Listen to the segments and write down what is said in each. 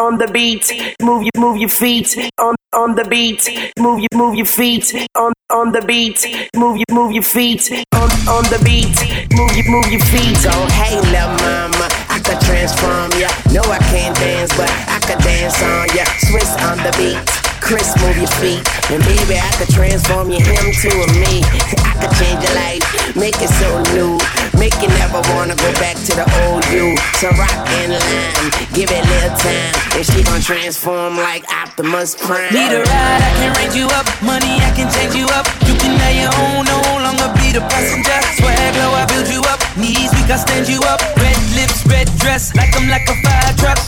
on the beat. Move your move your feet on on the beat. Move your move your feet on on the beat. Move your move your feet on on the beat. Move your move your feet. So hey, little mama, I could transform ya. No, I can't dance, but I could dance on ya. Swizz on the beat. Chris, move your feet. And baby, I could transform you him to a me. I could change your life, make it so new. Make you never wanna go back to the old you. So rock and line, give it a little time. And she gon' transform like Optimus Prime. Need a ride, I can raise you up. Money, I can change you up. You can have your own, no longer be the passenger. Swag low, I build you up. Knees weak, I stand you up. Red lips, red dress, like I'm like a fire truck.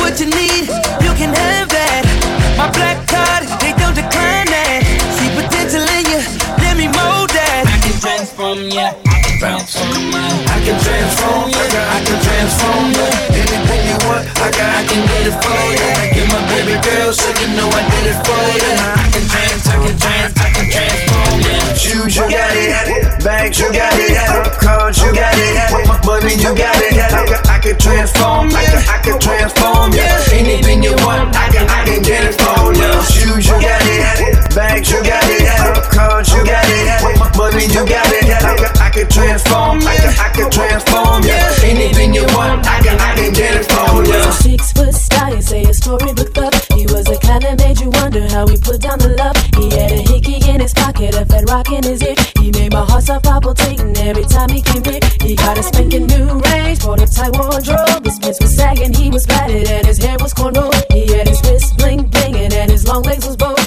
What you need, you can have that. My black card, they don't decline that. See potential in you, let me mold that. I can transform you. I ya. I can transform ya, I can transform ya. Anything you want, I got, I can get it for ya. Get my baby girl, so you know I did it for ya. I can trans, I can trans, I can transform ya. Shoes, you got it. Bags, you got it. Cars, you got it. Money, you got it. I can, transform ya. I can, I can transform ya. Anything you want, I can, I can get it for ya. Shoes, you got it. Bags, you got it. Cars, you got it. Money, you got it. I can, I can transform. I can, I can transform ya. Anything you want, I can, I can get it for ya. Six foot stallion, say a storybook thug. He was the kind that made you wonder how he put down the love. He had a hickey in his pocket, a fat rock in his ear. He made my heart stop palpitating every time he came here. He got a spanking new range, bought a tight wardrobe. His pants was sagging, he was padded, and his hair was cornrowed. He had his wrist bling blinging, and his long legs was bowed.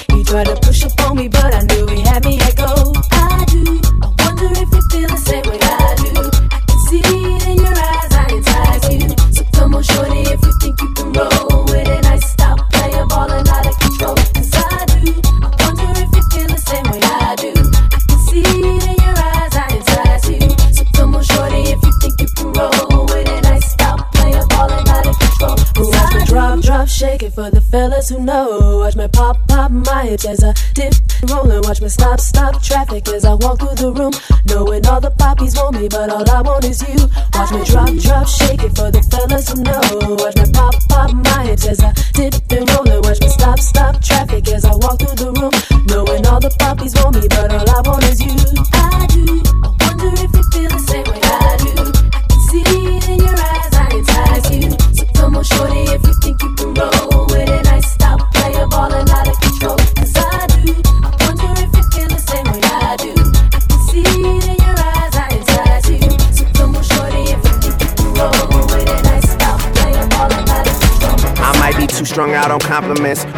Hips as I dip, rollin'. Watch me stop, stop traffic as I walk through the room. Knowing all the poppies want me, but all I want is you. On compliments,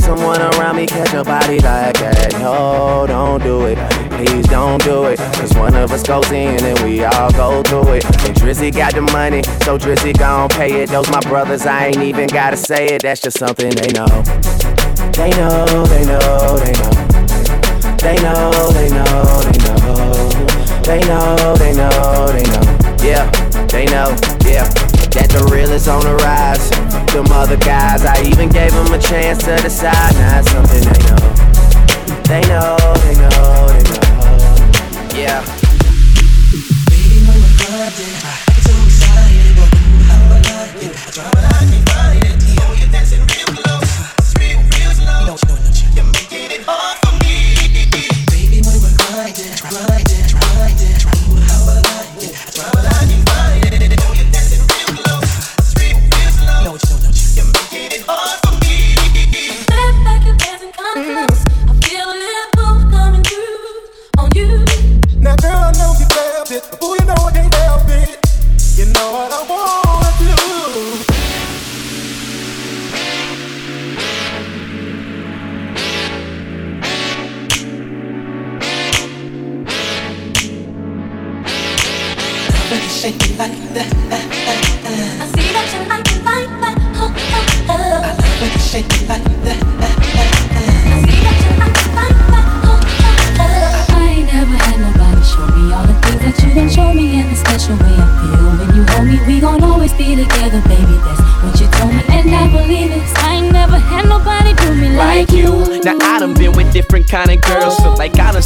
someone around me catch a body like that. No, don't do it. Please don't do it. Cause one of us goes in and we all go through it. And Drizzy got the money, so Drizzy gon' pay it. Those my brothers, I ain't even gotta say it. That's just something they know. They know, they know, they know. They know, they know, they know. They know, they know, they know. Yeah, they know, yeah. That the real is on the rise. Them other guys, I even gave them a chance to decide. Now it's something they know. They know, they know, they know. Yeah.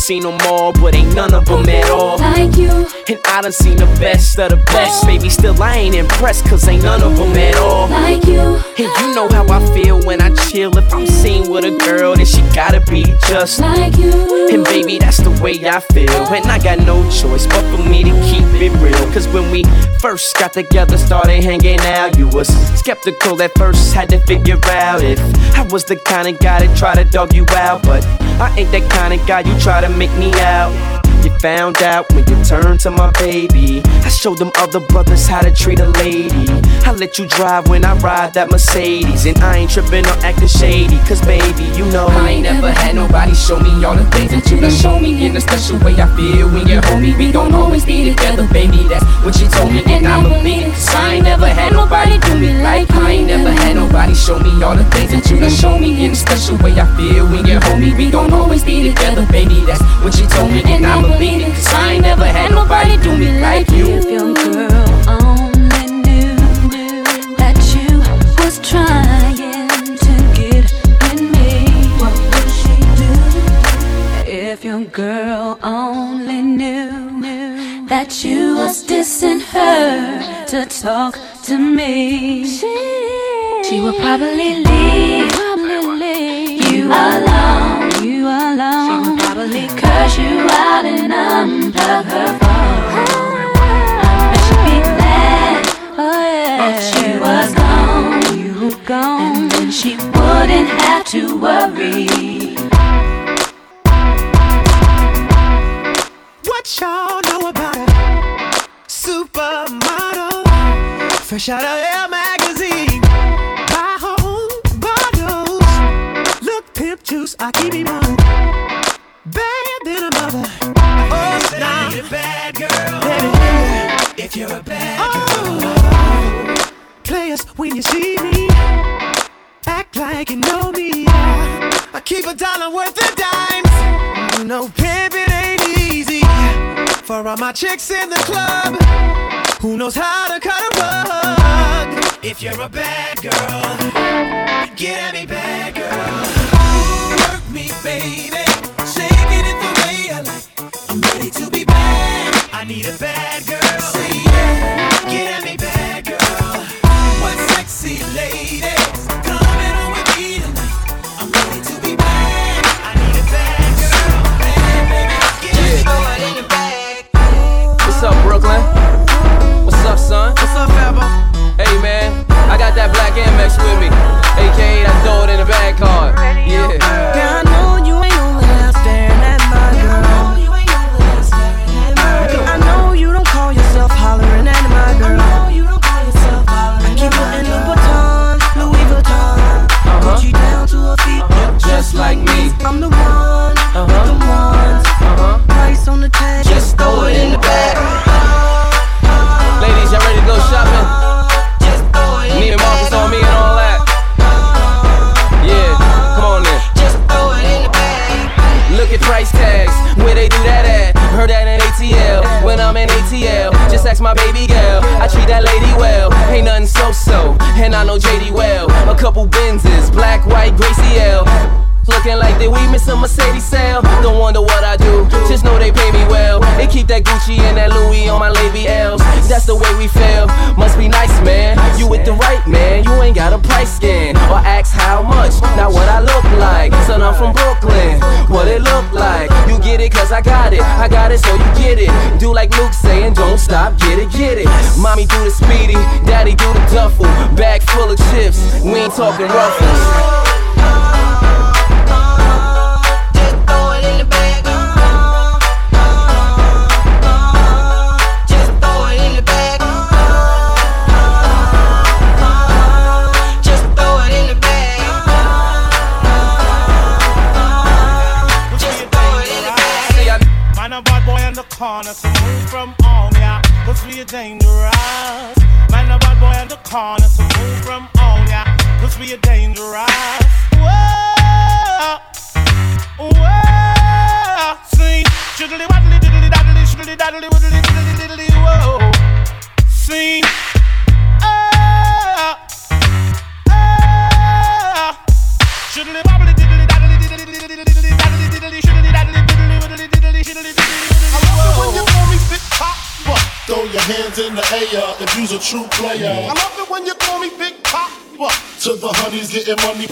Seen them all, but ain't none of them at all. Like you, And I done seen the best of the best, baby. Still I ain't impressed, cause ain't none of them at all. like you. And you know how I feel when I chill. If I'm seen with a girl, then she gotta be just Like you. And baby, that's the way I feel. And I got no choice but for me to keep it real. Cause when we first got together, started hanging out, you was skeptical at first, had to figure out if I was the kind of guy that try to dog you out. But I ain't that kind of guy you try to make me out. Found out when you turned to my baby. I showed them other brothers how to treat a lady. I let you drive when I ride that Mercedes. And I ain't tripping or acting shady. Cause baby, you know I ain't never had nobody show me all the things that you done show me. In a special way I feel when you hold me. We gon' always be together, baby. That's what you told me. And I believe it. Cause I ain't never had nobody do me like I ain't never had nobody show me all the things that you done show me. In a special way I feel when you hold me. We gon' always be together, baby. That's what you told me. And I it. Cause I ain't never had nobody do me like you. If your girl only knew that you was trying to get with me, what would she do? If your girl only knew that you was dissing her to talk to me, she would probably leave. You alone. She would probably curse you out and unplug her phone. But she'd be glad that you was gone, you were gone, and then she wouldn't have to worry. What y'all know about a supermodel? Fresh out of Air magazine. Juice, I keep him on. Bad than a mother. Oh, now. A bad girl. Baby, if you're a bad oh. girl. Players, when you see me, act like you know me. I keep a dollar worth of dimes. No pimping ain't easy. For all my chicks in the club, who knows how to cut a rug? If you're a bad girl, get at me, bad girl. Work me, baby. Shake it the way I like. I'm ready to be bad. I need a bad girl. Say yeah. Get at me, bad girl. What sexy ladies coming on with me tonight? I'm ready to be bad. I need a bad girl. Bad baby. Get yeah. in the bag. What's up, Brooklyn? What's up, son? What's up, Fabo? Hey, man, I got that black AmEx with me, aka that throw it in the bag card. Yeah. I'm the one with the ones. Uh-huh. Price on the tag, just throw it in the bag. Ladies, y'all ready to go shopping? Just throw it in Need the a Marcus on me and all that. Yeah, come on then. Just throw it in the bag. Look at price tags, where they do that at? Heard that in ATL, when I'm in ATL. Just ask my baby girl, I treat that lady well. Ain't nothing so so, and I know JD well. A couple Benzes, black, white, Gracie L. Looking like that we miss a Mercedes sale. Don't wonder what I do, just know they pay me well. They keep that Gucci and that Louis on my Lady L's. That's the way we feel. Must be nice, man. You with the right man, you ain't got a price scan or ask how much. Not what I look like. Son, I'm from Brooklyn. What it look like? You get it cause I got it. I got it so you get it. Do like Luke saying, don't stop, get it, get it. Mommy do the speedy, daddy do the duffel. Bag full of chips, we ain't talking ruffles. The corner, move from home, yeah. Cause we are dangerous. Man, a bad boy in the corner, so move from home, yeah. Cause we are dangerous.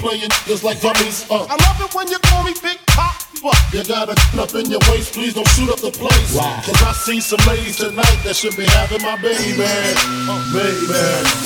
Playing just like dummies. Uh. I love it when you call me Big Pop. You got a up in your waist, please don't shoot up the place. Wow. Cause I see some ladies tonight that should be having my baby. Uh, baby.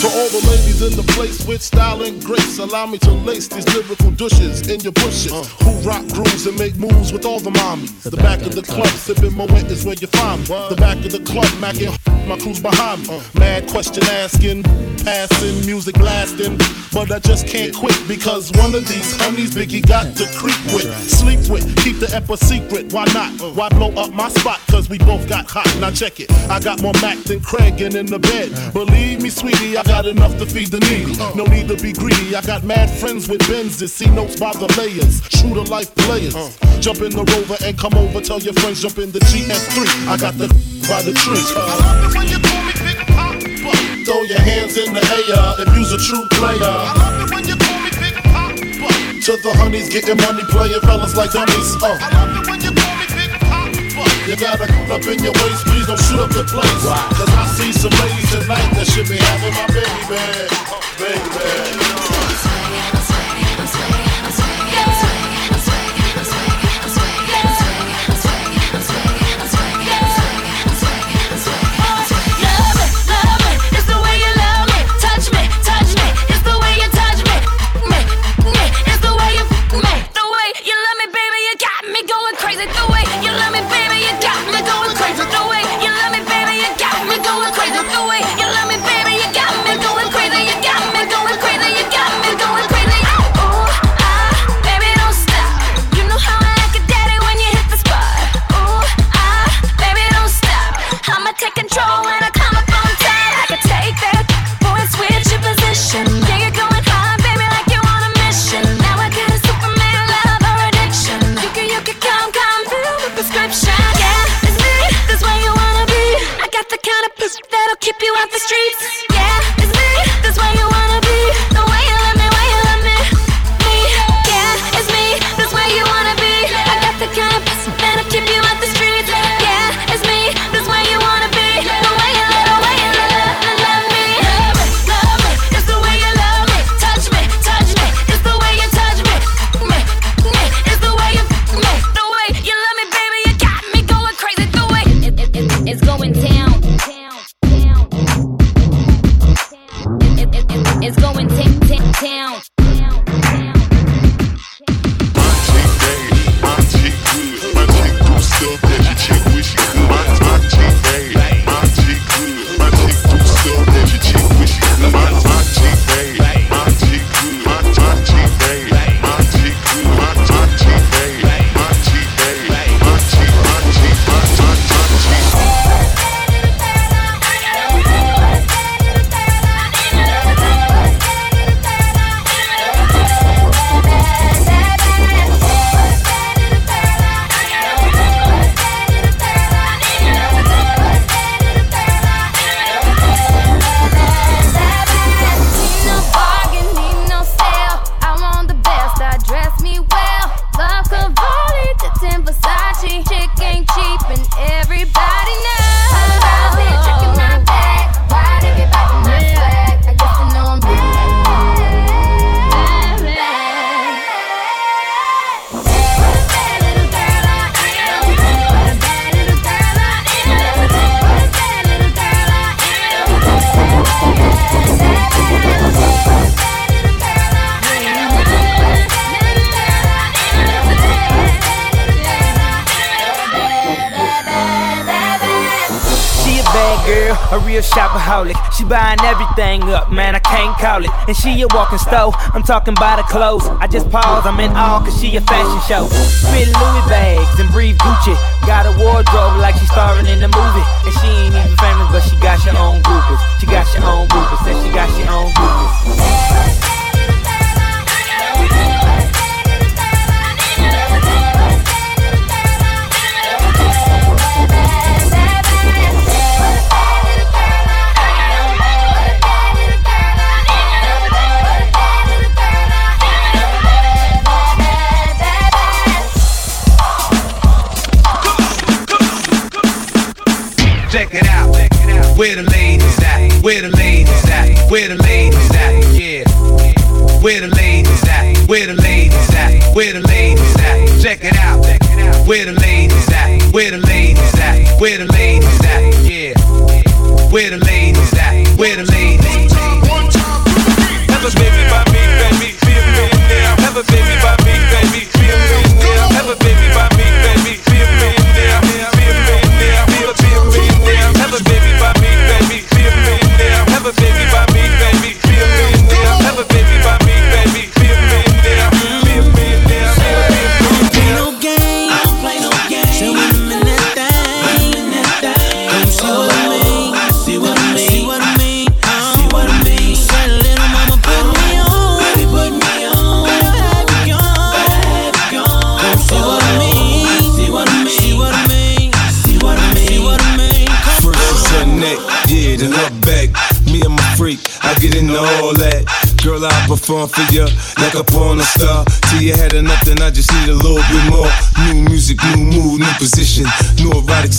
To all the ladies in the place with style and grace, allow me to lace these lyrical douches in your bushes. Uh. Who rock grooves and make moves with all the mommies. The, the back, back of the club, sipping Moet is where you find me. The back of the club, macking my crew's behind me. Mad question asking, passing, music blasting. But I just can't quit because one of these honeys Biggie got to creep with, sleep with, keep the ep a secret. Why not? Why blow up my spot? Cause we both got hot. Now check it. I got more Mack than Craig and in the bed. Believe me, sweetie, I got enough to feed the needy. No need to be greedy. I got mad friends with Benzes. See notes by the layers. True to life players. Jump in the rover and come over. Tell your friends, jump in the GS3. I got the by the tree. I love it when you call me Big Pop. Throw your hands in the air if you's a true player. To the honeys, getting money, playing fellas like dummies. Uh. You gotta up in your waist, please don't shoot up the place. Cause I see some ladies tonight that should be having my baby, baby. I'm talking by the clothes. I just pause, I'm in awe, cause she a fashion show. Spit Louis bags and breathe Gucci. Got a wardrobe like she's starring in the movie. And she ain't even famous, but she got your own groupies. She got your own groupies, said she got your own groupies.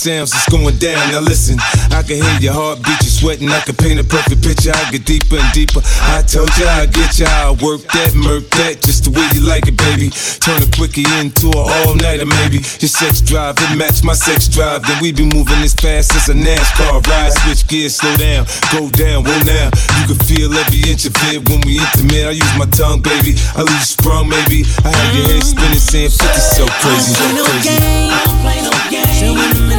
Sounds, it's going down. Now listen, I can hear your heartbeat, you sweating. I can paint a perfect picture. I get deeper and deeper. I told you I get you, I work that, murk that, just the way you like it, baby. Turn a quickie into an all nighter, maybe. Your sex drive, it match my sex drive. Then we be moving this fast as a NASCAR ride. Switch gears, slow down, go down, whoa now. You can feel every inch of it when we intimate. I use my tongue, baby. I leave you sprung, maybe. I have your head spinning, saying 50 so crazy, so play no crazy. game. I don't play no game.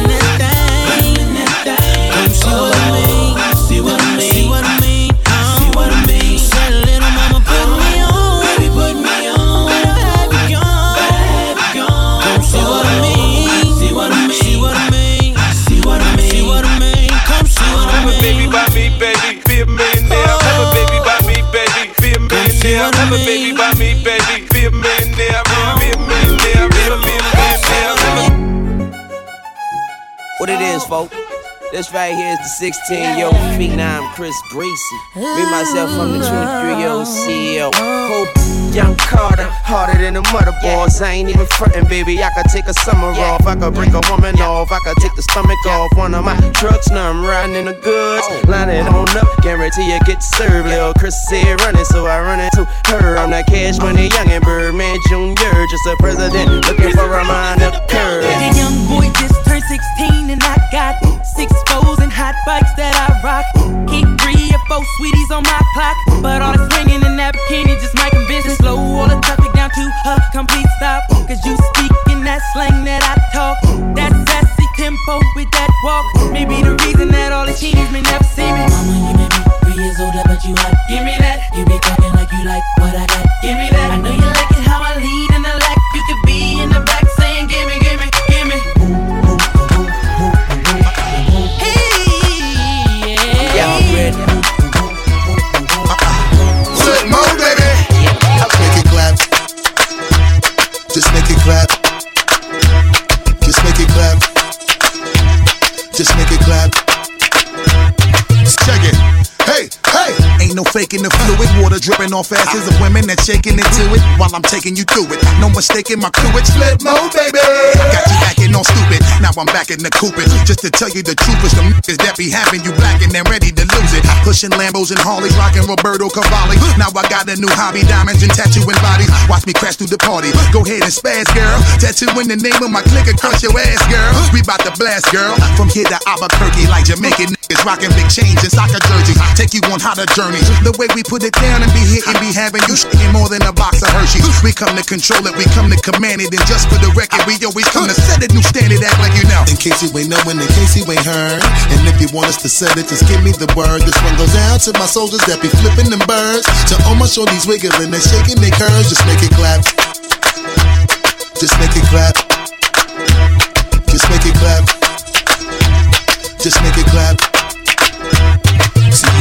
Folk? This right here is the 16 year old phenom Chris Breezy. Me, myself, I'm the 23 year old CEO. Hope Young Carter, harder than the motherboards. I ain't even frontin', baby. I could take a summer off. I could break a woman off. I could take the stomach off. One of my trucks, now I'm riding in the goods. Oh. Line it on up, guarantee you get served. Lil' Chris said running, so I run into her. I'm that cash money young and Birdman Jr. Just a president looking for a mind of curve. Young boy just turned 16 and I got six foes and hot bikes that I rock. Keep three or four sweeties on my clock. But all the swinging in that bikini just might convince me. Slow all the traffic down to a complete stop. Cause you speak in that slang that I talk. That sassy tempo with that walk. Maybe the reason that all the teens may never see me. Mama, you may be three years older, but you hot. Give me that. You be talking clap. Just make it clap. Just make it clap. No faking the fluid. Water dripping off asses of women that shaking into it while I'm taking you through it. No mistaking my crew. It's flip mode, baby. Got you acting all stupid. Now I'm back in the Cupid. Just to tell you the truth is the niggas that be having you black and then ready to lose it. Pushing Lambos and Harleys, rocking Roberto Cavalli. Now I got a new hobby, diamonds and tattooing bodies. Watch me crash through the party. Go ahead and spaz, girl. Tattooing the name of my clique across your ass, girl. We bout to blast, girl. From here to Albuquerque, like Jamaican niggas rocking big chains and soccer jerseys. Take you on hotter journeys. The way we put it down and be hitting, be having you shaking more than a box of Hershey's. We come to control it, we come to command it, and just for the record, we always come to set a new standard. Act like you know. In case you ain't knowing, in case you ain't heard, and if you want us to set it, just give me the word. This one goes out to my soldiers that be flipping them birds. To all my shorties wiggling and shaking their curves. Just make it clap. Just make it clap. Just make it clap. Just make it clap.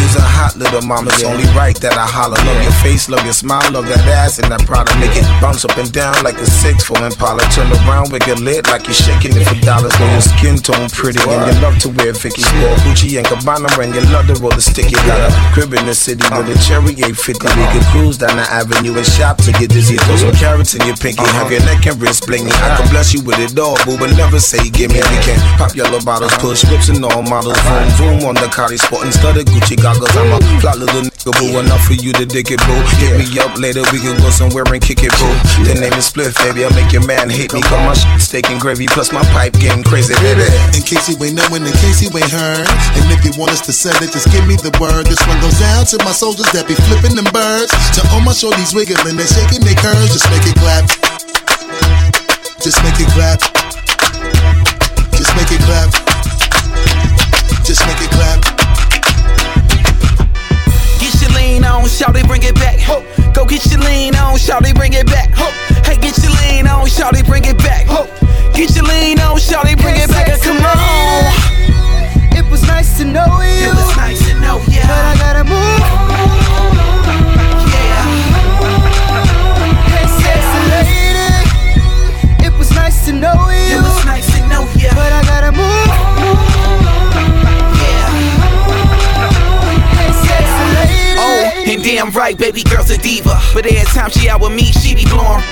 You's a hot little mama. It's only right that I holler. Love your face, love your smile, love that ass and that product. Make it bounce up and down like a six for Impala. Turn around, wiggle lit like you're shaking it for dollars. Know your skin tone pretty and you love to wear Vicky Sport, Gucci and Cabana, and you love to roll the sticky. Got a crib in the city with a cherry 850. We can cruise down the avenue and shop to get dizzy. Throw some carrots in your pinky, have your neck and wrist blingy. I can bless you with it all, boo, but never say give me. We can pop yellow bottles, push whips and all models. Vroom vroom on the Cardi sporting studded Gucci goggles. Cause I'm a fly little nigga, boo. Enough for you to dig it, boo. Hit me up later, we can go somewhere and kick it, boo. The name is Spliff, baby. I'll make your man hate me. Cause my shit steak and gravy, plus my pipe getting crazy, baby. In case you ain't knowing, in case you ain't heard. And if you want us to sell it, just give me the word. This one goes out to my soldiers that be flipping them birds. To all my shorties wiggling, they shaking their curves. Just make it clap. Just make it clap. Just make it clap. Just make it clap. On, it, bring it back. Ho. Go get your lean on, it, bring it back. Ho. Hey, get your lean on, it, bring it back. Ho. Get your lean on, it, bring it back. Come on. It was nice to know you. It was nice to know you. But I gotta move. Yeah. Hey, sexy lady. It was nice to know you. It was nice to know you. But I gotta move. Damn right, baby girl's a diva. But every time she out with me, she be blowing.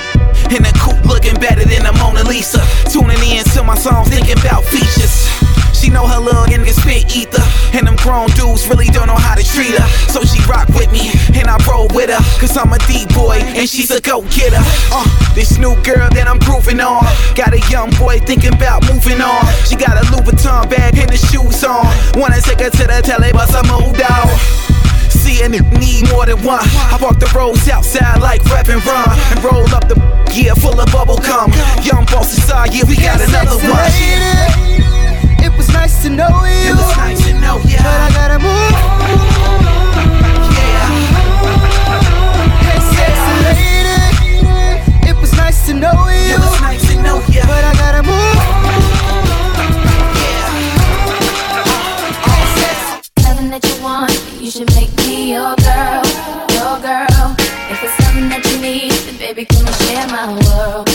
In the coupe looking better than the Mona Lisa. Tuning in to my songs, thinking about features. She know her little nigga spit ether. And them grown dudes really don't know how to treat her. So she rock with me, and I roll with her. Cause I'm a D-boy, and she's a go-getter. Uh, this new girl that I'm grooving on. Got a young boy thinking about moving on. She got a Louis Vuitton bag and the shoes on. Wanna take her to the telly, but I moved out. See a nigga need more than one. I walk the roads outside like rap and run. And roll up the yeah full of bubble gum. Young boss inside, yeah, we got another Sexy one. lady. It was nice to know you. It was nice to know ya. But I gotta move. Hey, sexy lady. It was nice to know you. It was nice to know ya. But I gotta move. Something that you want, you should make me your girl, your girl. If it's something that you need, then baby, come and share my world.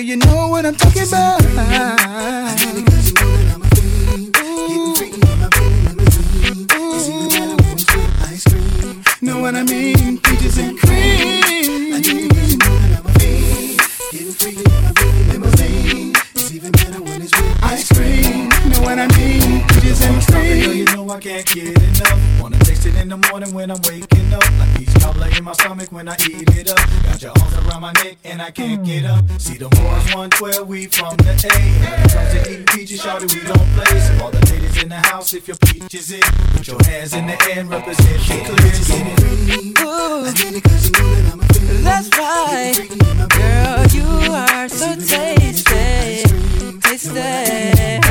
Girl, you know what I'm talking about. Ice cream, know what I mean? Peaches and cream. I need. Getting in my. It's even better when it's with ice cream. Know what I mean? Peaches and Girl, cream. you know I can't get enough. Wanna taste it in the morning when I'm waking in my stomach when I eat it up. Got your arms around my neck and I can't get up. See the boys 112, we from the A. When it comes to eating peaches, shawty, we don't play. So all the ladies in the house, if your peach is it, put your hands in the air and represent the clear. That's right. Girl, you are so tasty. Tasty.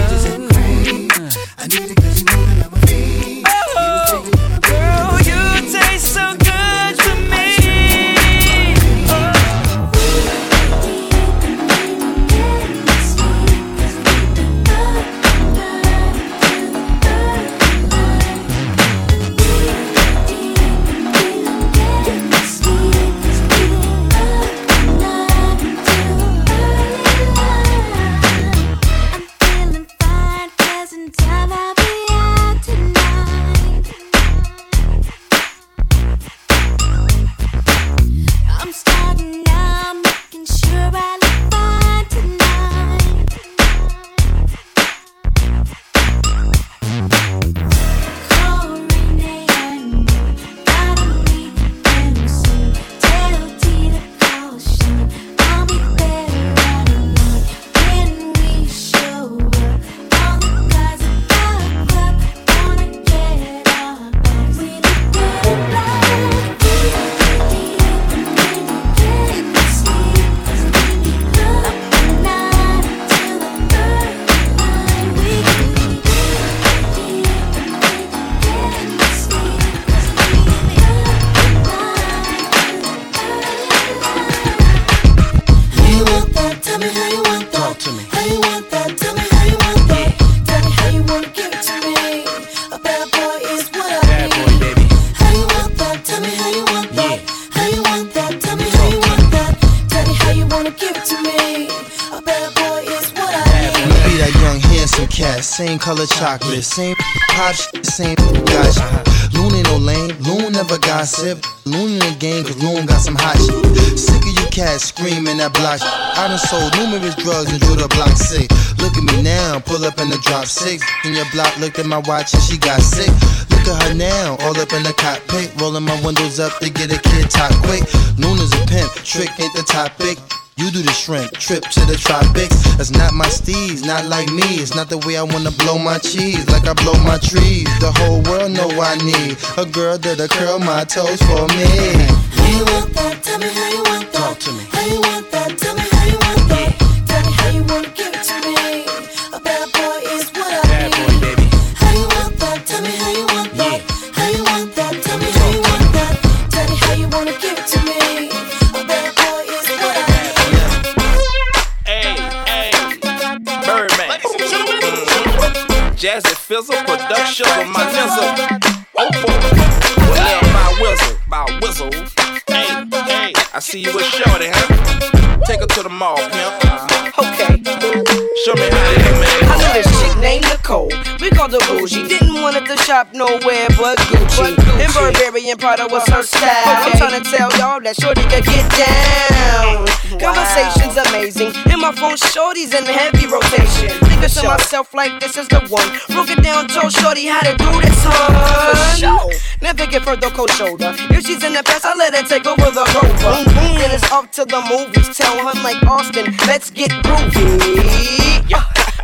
Me how you wanna give it to me. A bad boy is what I We be that young handsome cat, same color chocolate, same pop shit, same shit. Loon ain't no lame, Loon never gossip. Loon in the game, cause Loon got some hot shit. Sick of you cats screaming that block shit. I done sold numerous drugs and drew the block sick. Look at me now, pull up in the drop six. In your block, looked at my watch and she got sick. Look at her now, all up in the cockpit. Rolling my windows up to get a kid top quick. Loon is a pimp, trick ain't the topic. You do the shrimp, trip to the tropics. That's not my steez, not like me. It's not the way I wanna blow my cheese, like I blow my trees. The whole world know I need a girl that'll curl my toes for me. How you want that? Tell me how you want that. Talk to me. How you want Jazzy Fizzle, production of my nizzle. Oh boy, well, my whistle, my whistle. Hey, hey, I see you with Shorty, huh? Take her to the mall, pimp. Okay. Show me how you man. I this chick named Nicole. We called her bougie. Didn't want it to shop nowhere but Gucci. And Burberry and Prada was her style. I'm trying to tell y'all that Shorty could get down. Conversation's amazing. And my phone Shorty's in heavy rotation. Thinking to myself like this is the one. Broke it down, told Shorty how to do this, huh? Never give her the cold shoulder. If she's in the past, I let her take over the rover. Then it's off to the movies. Tell her like Austin, let's get groovy.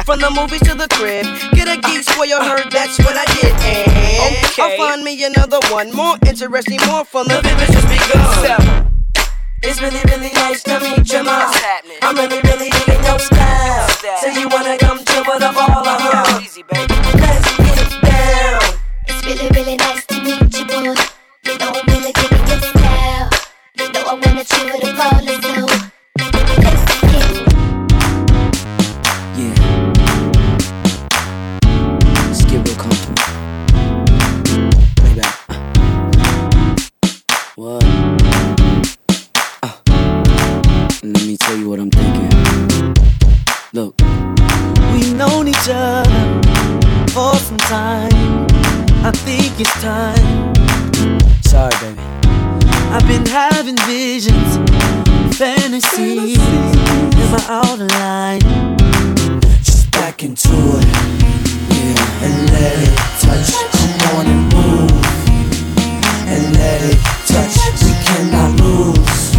From the movies to the crib, get a geese for your her, that's what I did. And I'll find me another one, more interesting, more fun. The vivid just begun. It's really, really nice to meet you, ma. I'm really, really digging your style. So you wanna come chill with a baller, huh? Let's get down. It's really, really nice to meet you, boy. You know I'm really digging your style. You know I wanna chill with a baller, so what? Uh, let me tell you what I'm thinking. Look, We've known each other for some time. I think it's time. sorry, baby. I've been having visions, fantasies in my outer line. Just back into it. Yeah, and let it touch. Come on and move. And let it We cannot lose.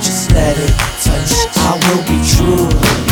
Just let it touch. I will be true.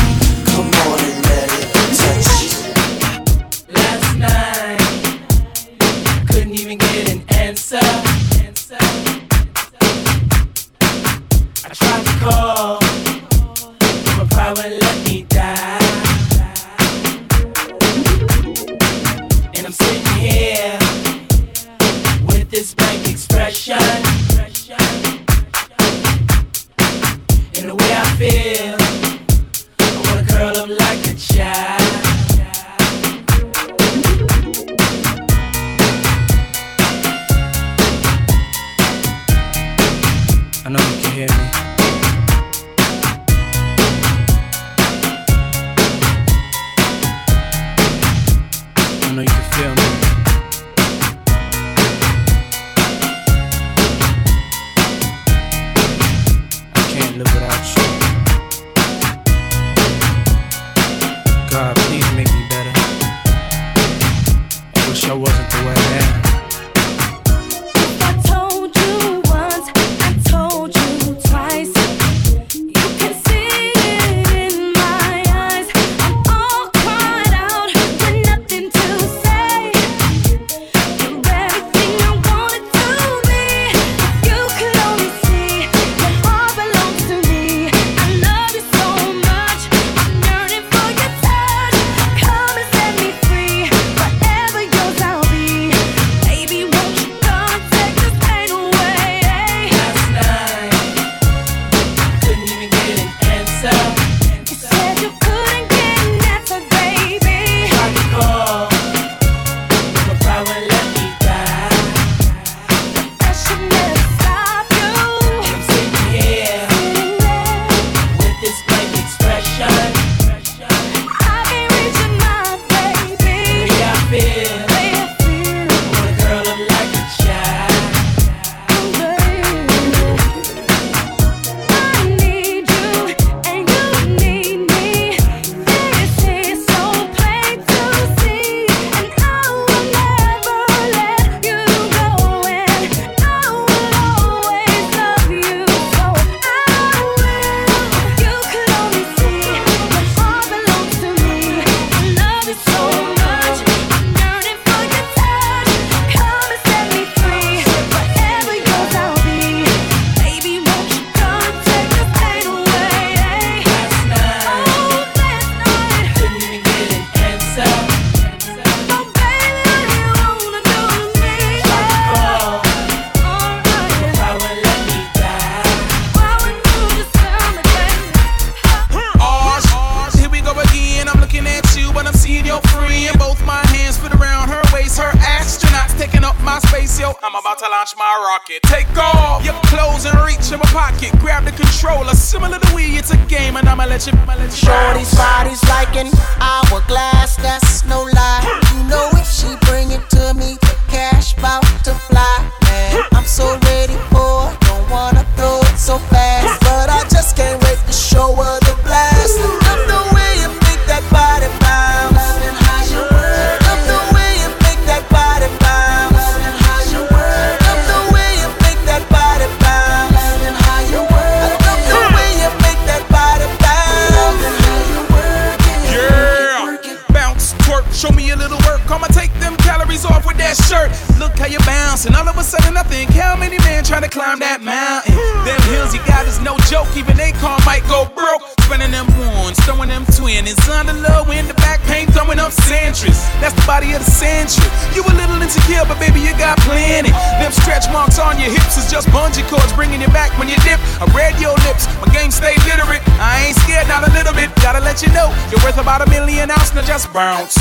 bounce.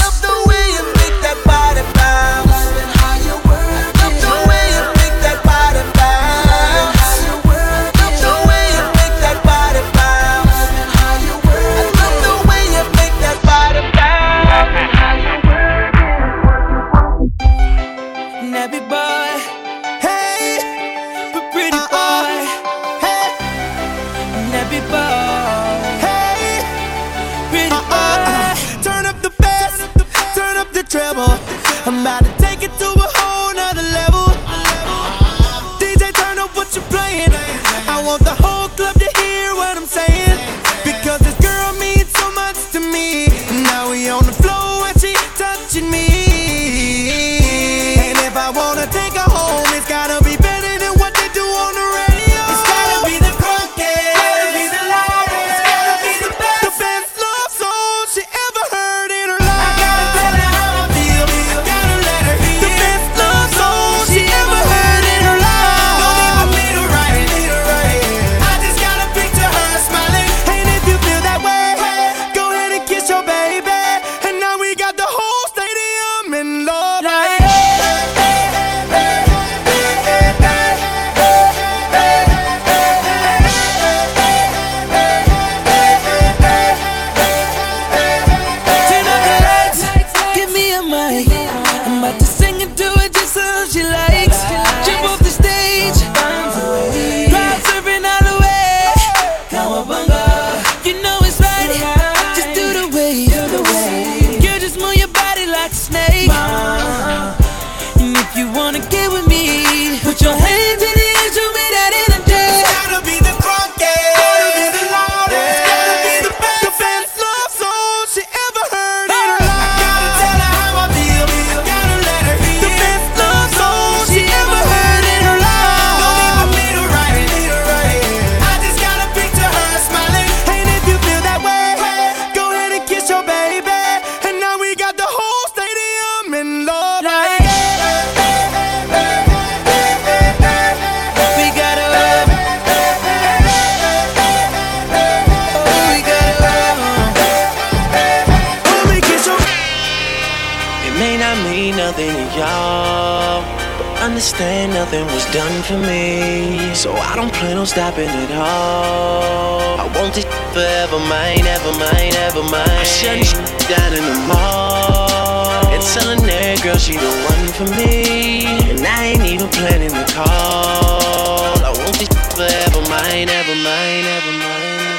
stopping at home. I want it forever, mine, ever mine, ever mine. I shut down in the mall. And telling that girl she the one for me. And I ain't even planning the call. I want it forever, mine, ever mine, ever mine.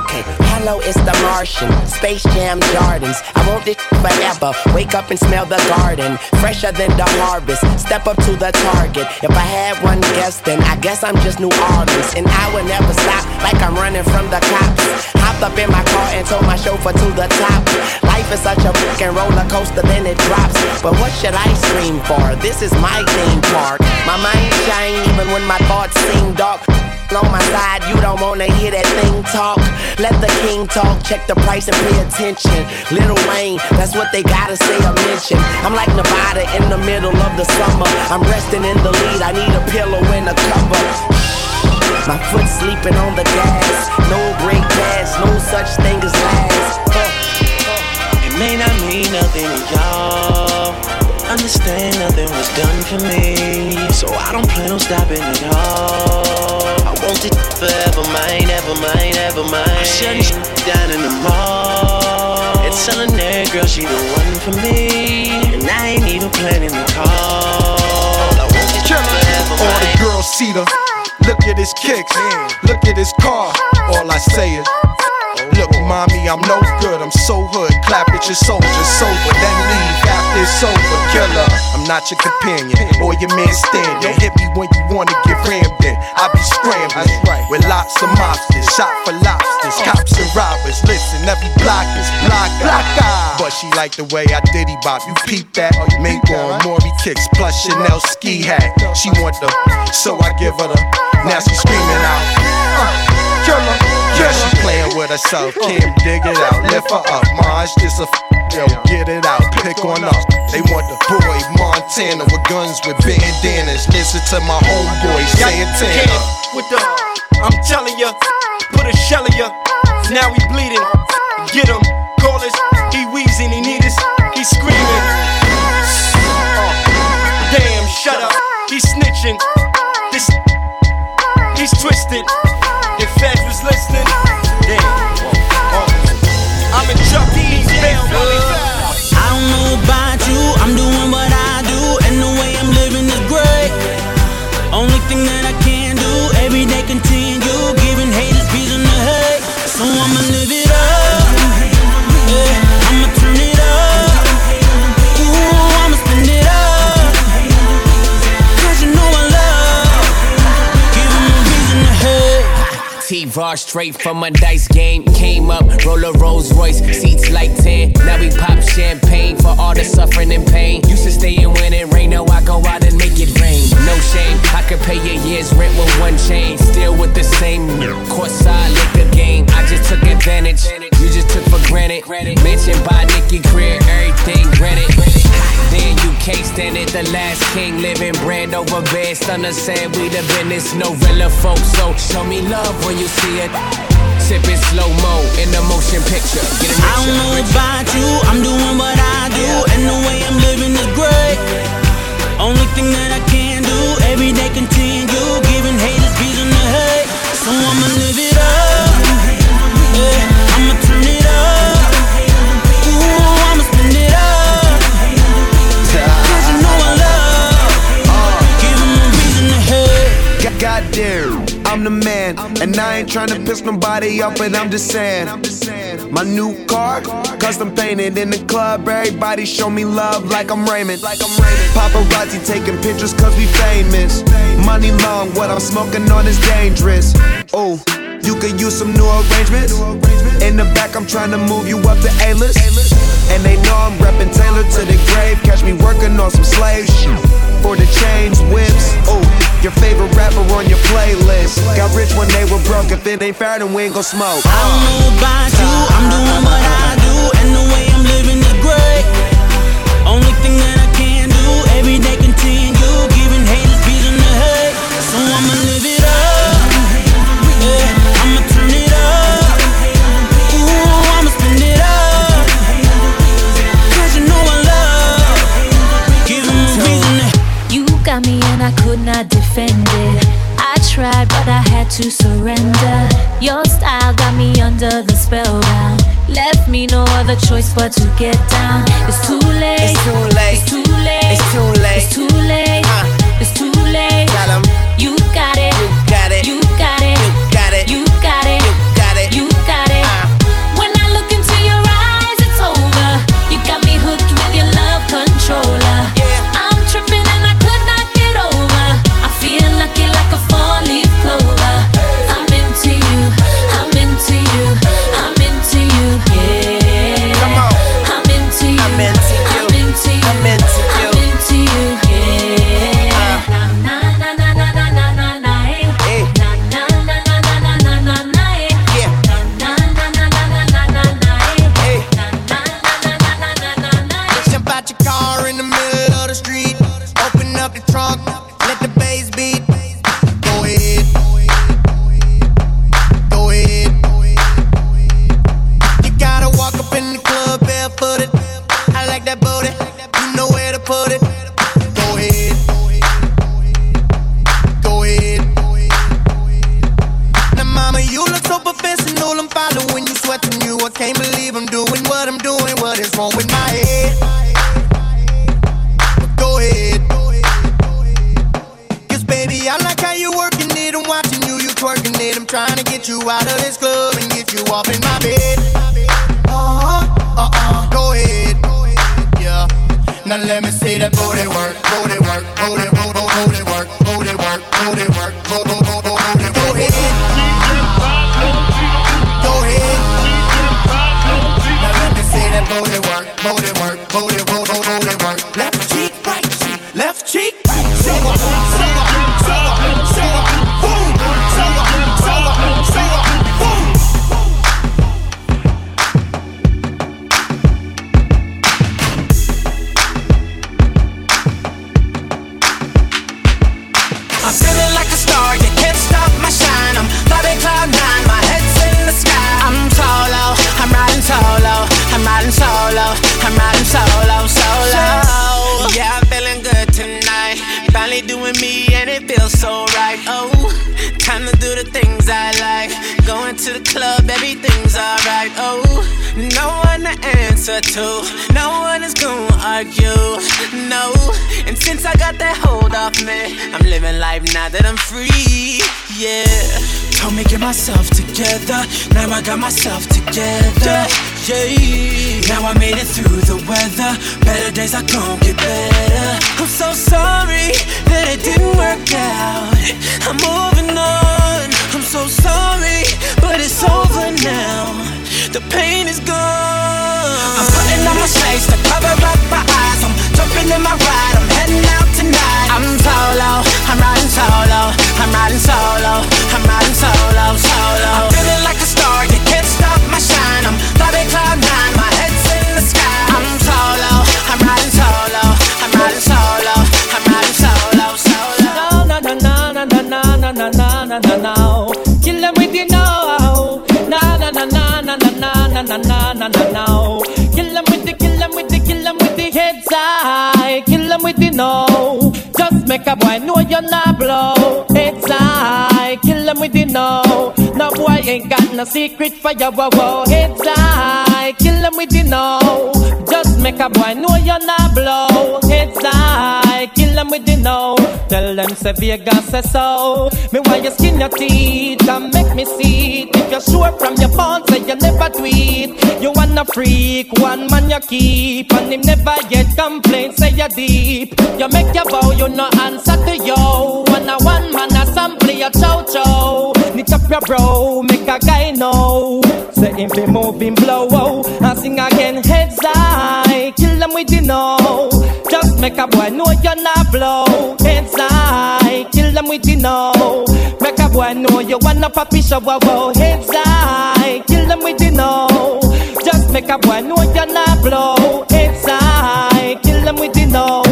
Okay mellow is the Martian. Space Jam Jordans. I want this forever. Wake up and smell the garden. Fresher than the harvest. Step up to the target. If I had one guess, then I guess I'm just New Orleans. And I will never stop like I'm running from the cops. Hopped up in my car and told my chauffeur to the top. Life is such a freaking roller coaster, then it drops. But what should I scream for? This is my theme park. My mind shines even when my thoughts seem dark on my side, you don't wanna hear that thing talk. Let the king talk, check the price and pay attention. Lil Wayne, that's what they gotta say or mention. I'm like Nevada in the middle of the summer. I'm resting in the lead, I need a pillow and a cover. My foot sleeping on the gas, no break pads, no such thing as last. It may not mean nothing to y'all understand nothing was done for me. So I don't plan on stopping at all mine, ever mine, ever mine. Shutting shit down in the mall. It's telling that girl she the one for me, and I ain't even planning to call. I want it forever, All the girls see the. Look at his kicks, look at his car. All I say is, Look, mommy, I'm no good. I'm so hood. Clap at your soldier, sober, then leave after it's over. Killer, I'm not your companion or your man standing. Hit me when you wanna get rammed in. I be scrambling with lots of mobsters, shot for lobsters, cops and robbers. Listen, every block is block, block. But she like the way I diddy bop. You peep that? Mink on Maury kicks plus Chanel ski hat. She want the, so I give her the. Now she screaming out. Uh, killer. She playing with herself. Kim, dig it out. Lift her up. Maj, just a f- yo, get it out. Pick on up. They want the boy Montana with guns with bandanas. Listen to my homeboy Santana. With the, I'm telling ya, put a shell in ya. Now we bleeding. Get him, Straight from a dice game. Came up, roll a Rolls Royce, seats like 10. Now we pop champagne for all the suffering and pain. Used to stay in when it rain, now I go out and make it rain. No shame, I could pay a year's rent with one chain. Still with the same courtside liquor game. I just took advantage, you just took for granted. Mentioned by Nicky Greer, everything granted. Then you can't stand it, the last king living brand over bed. Stunner said we the business, no real folks. So show me love when you see it. Sipping slow mo in the motion picture. Getting I don't know about you, I'm doing what I do, and the way I'm living is great. Only thing that I can do, every day continue giving haters reason to hate. So I'ma live it up, yeah, Goddamn, I'm the man, and I ain't tryna piss nobody off, but I'm just saying. My new car, custom painted in the club. Everybody show me love like I'm Raymond. Paparazzi taking pictures cause we famous. Money long, what I'm smoking on is dangerous. Oh, you could use some new arrangements. In the back, I'm trying to move you up to A-list. And they know I'm reppin' Taylor to the grave. Catch me working on some slave shit. For the chains, whips. Oh, your favorite rapper on your playlist. Got rich when they were broke. If it ain't fair, then we ain't gon' smoke. I don't know about you, I'm doing what I do, and the way I'm living is great. Only thing that I can do, every day continue giving haters reason to hate. So I'ma and I could not defend it. I tried, but I had to surrender. Your style got me under the spellbound. Left me no other choice but to get down. It's too late. It's too late. It's too late. It's too late. It's too late. Yeah. Now I made it through the weather. Better days are gonna Boy know you're not blow. It's high. Kill them with the no. No boy ain't got no secret for you. Whoa. Heads high. Them with the no. Just make a boy know you're not blow. Heads high. Kill them with the no. Tell them say Vegas say so. Me why you skin your teeth and make me see it. If you're sure from your bones say you never tweet. You wanna freak, one man you keep, and him never yet complain. Say you deep. You make your bow, you no answer to yo. One a one man assembly a chow chow. Knit up your bro, make a guy know. Say him be moving blow, oh, and sing again heads high. Kill them with the no. Just make a boy know you're not blow. Heads high, kill them with the no. Make a boy know you wanna papi show, wow, wow. Heads high, kill them with the no. Just make a boy know you're not blow. Heads high, kill them with the no.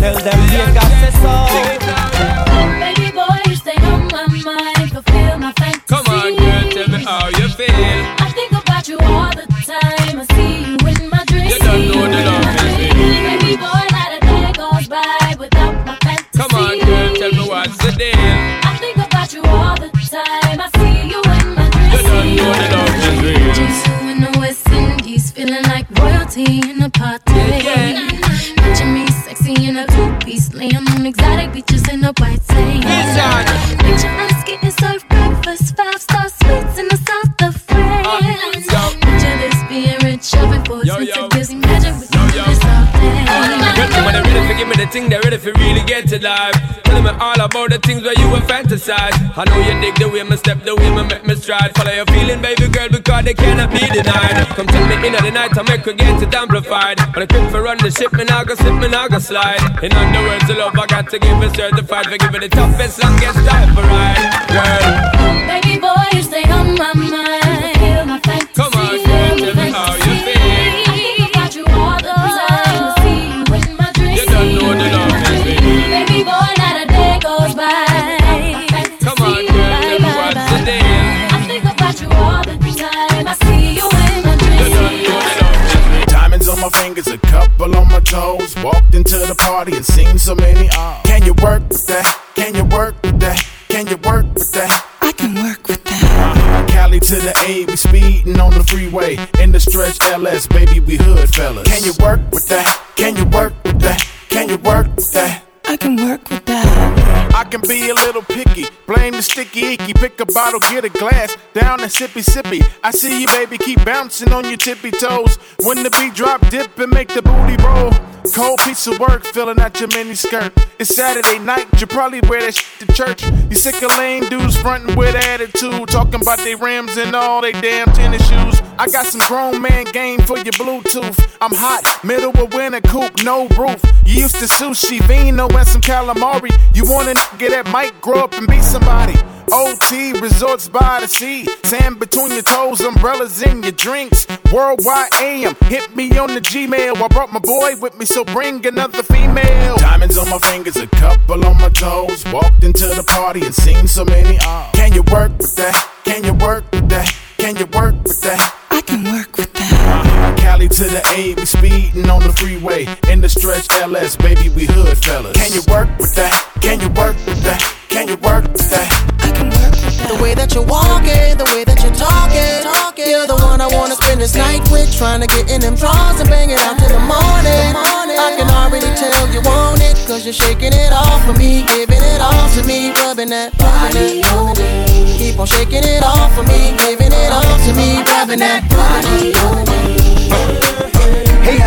Tell them Vegas say so. My fantasy. Come on, girl, tell me what's the deal. I think about you all the time. I see you in my dreams. You don't know the love is real. Just you in the West Indies, feeling like royalty in a party. Picture me sexy in a two-piece, laying on exotic beaches in a white sand. Picture us getting served breakfast, five-star suites in the south of France. Picture this being rich, over for gives imagine give me the thing, they ready for really get to life. Telling me all about the things where you were fantasize. I know you dig the way me step, the way me make me stride. Follow your feeling, baby girl, because they cannot be denied. Come tell me in the night, I make her get it amplified. But I quick for run the ship, me now go slip, me now go slide. In other words, the love I got to give it certified for giving the toughest, longest time for ride. Girl, Baby boy, you stay on my mind. Party and seen so many. Uh, can you work with that? Can you work with that? Can you work with that? I can work with that. Cali to the A, we speeding on the freeway. In the stretch LS, baby, we hood fellas. Can you work with that? Can you work with that? Can you work with that? I can work with that. Can be a little picky. Blame the sticky icky. Pick a bottle, get a glass. Down and sippy sippy. I see you, baby. Keep bouncing on your tippy toes. When the beat drop, dip and make the booty roll. Cold piece of work, filling out your mini skirt. It's Saturday night, you probably wear that shit to church. You sick of lame dudes frontin' with attitude. Talking about they rims and all they damn tennis shoes. I got some grown man game for your Bluetooth. I'm hot, middle of winter coupe, no roof. You used to sushi, vino, and some calamari. You want a nigga that might grow up and be somebody. OT resorts by the sea, sand between your toes, umbrellas in your drinks. Worldwide AM, hit me on the Gmail. I brought my boy with me, so bring another female. Diamonds on my fingers, a couple on my toes. Walked into the party and seen so many. Uh, can you work with that? Can you work with that? Can you work with that? That. Cali to the A, we speeding on the freeway. In the stretch LS, baby, we hood fellas. Can you work with that? Can you work with that? Can you work with that? The way that you're walking, the way that you're talking, talking. You're the one I wanna spend this night with, trying to get in them drawers and bang it out till the morning. I can already tell you want it, cause you're shaking it off for me, giving it all to me, rubbing that body on me. Keep on shaking it off for me, giving it all to me, rubbing that body on me. Hey,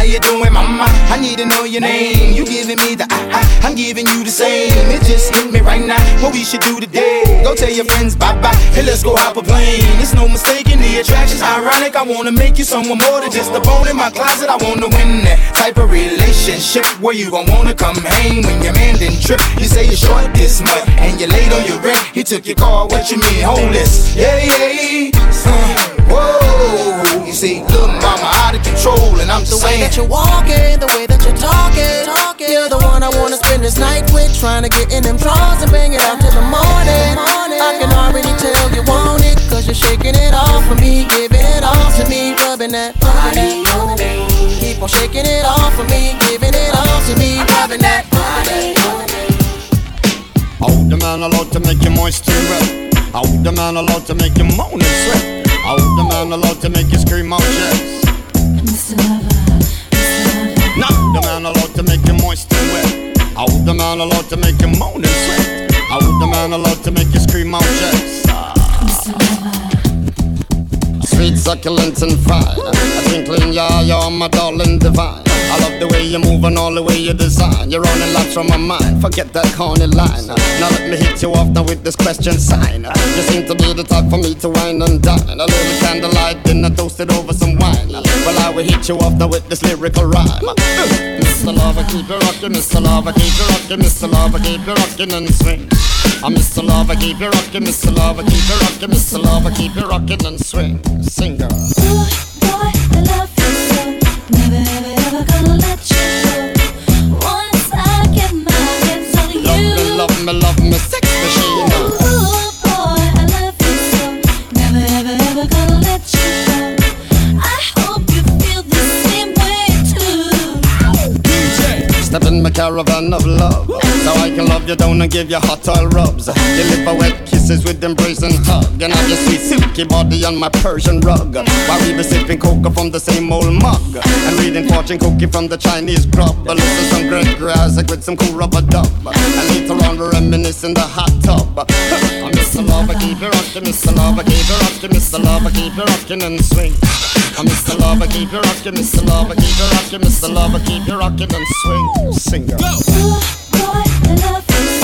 how you doing, mama? I need to know your name. You giving me the I, I, I'm giving you the same. It just hit me right now. What we should do today? Go tell your friends bye bye. Hey, let's go hop a plane. It's no mistaking the attraction's ironic. I wanna make you someone more than just a bone in my closet. I wanna win that type of relationship where you gon' wanna come hang when your man didn't trip. You say you're short this month and you're late on your rent. He took your car. What you mean, homeless? Yeah, yeah. Uh, whoa. You see, little mama out of control, and I'm The saying. That you're walking, the way that you're talking, talking. You're the one I wanna spend this night with, trying to get in them drawers and bang it out till the morning. I can already tell you want it, cause you're shaking it off for me, giving it all to me, rubbing that body on me. Keep on shaking it off for me, giving it all to me, rubbing that body on me. Hold the man allowed to make you moist and wet. Hold the man allowed to make you moan and sweat. Hold the man allowed to make you scream out yes. Not the man allowed to make you moist and wet. Hold the man allowed to make you moan and sweat. I hold the man allowed to make you scream out yes. Sweet, succulent, and fine. A twinkling, yeah, you're my darling divine. I love the way you move and all the way you design. You're running laps from my mind. Forget that corny line. Now let me hit you off now with this question sign. You seem to be the type for me to wine and dine. A little candlelight dinner toasted over some wine. Well, I will hit you off now with this lyrical rhyme. Mr. Lover, keep it rockin', Mr. Lover, keep it rockin', Mr. Lover, keep it rockin' and swing. I'm Mr. Lover, keep it rockin', Mr. Lover, keep it rockin', Mr. Lover, keep it rockin' and swing. Sing, girl. Boy, boy, I love you so, never ever ever gonna let you go. Once I get my hands on love you, me, love me, love me, sex machine. Ooh, boy, I love you so, never ever ever gonna let you go. I hope you feel the same way too. DJ, step in my caravan of love. So I can love you down and give you hot oil rubs. Deliver wet kisses with embrace and hug. And have your sweet silky body on my Persian rug. While we be sipping cocoa from the same old mug. And reading fortune cookie from the Chinese grub. Listen some great grass with some cool rubber dub. And later on we reminisce in the hot tub. I'm Mr. Lover, keep it rockin', Mr. Lover, keep it rockin', Mr. Lover, keep it rockin' and swing. I'm Mr. Lover, keep it rockin', Mr. Lover, keep it rockin', Mr. Lover, keep it rockin' and swing. Sing girl. Love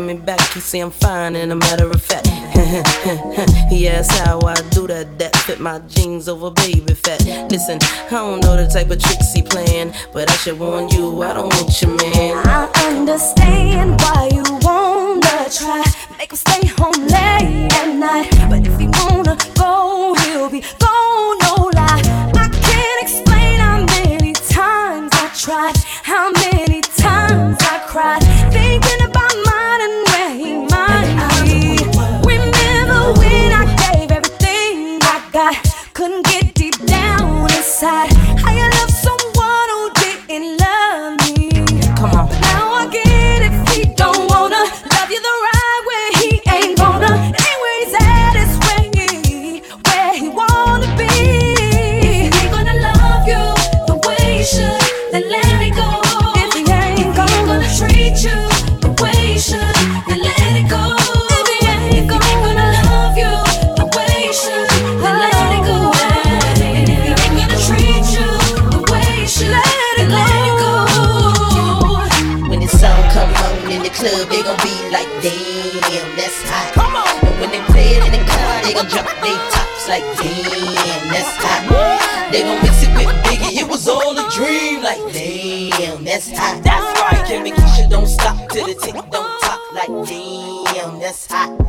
calling me back. He say I'm fine, and a matter of fact, he asked how I do that. That fit my jeans over baby fat. Listen, I don't know the type of tricks he playing, but I should warn you, I don't want your man. I understand why you wanna try, make him stay home late at night. But if he wanna go, he'll be gone, no lie. I can't explain how many times I tried, how many times I cried, thinking about my. pasar. like damn, that's hot. They gon' mix it with Biggie, it was all a dream. Like damn, that's hot. That's right. Kim and Keisha don't stop till the tick don't talk. Like damn, that's hot.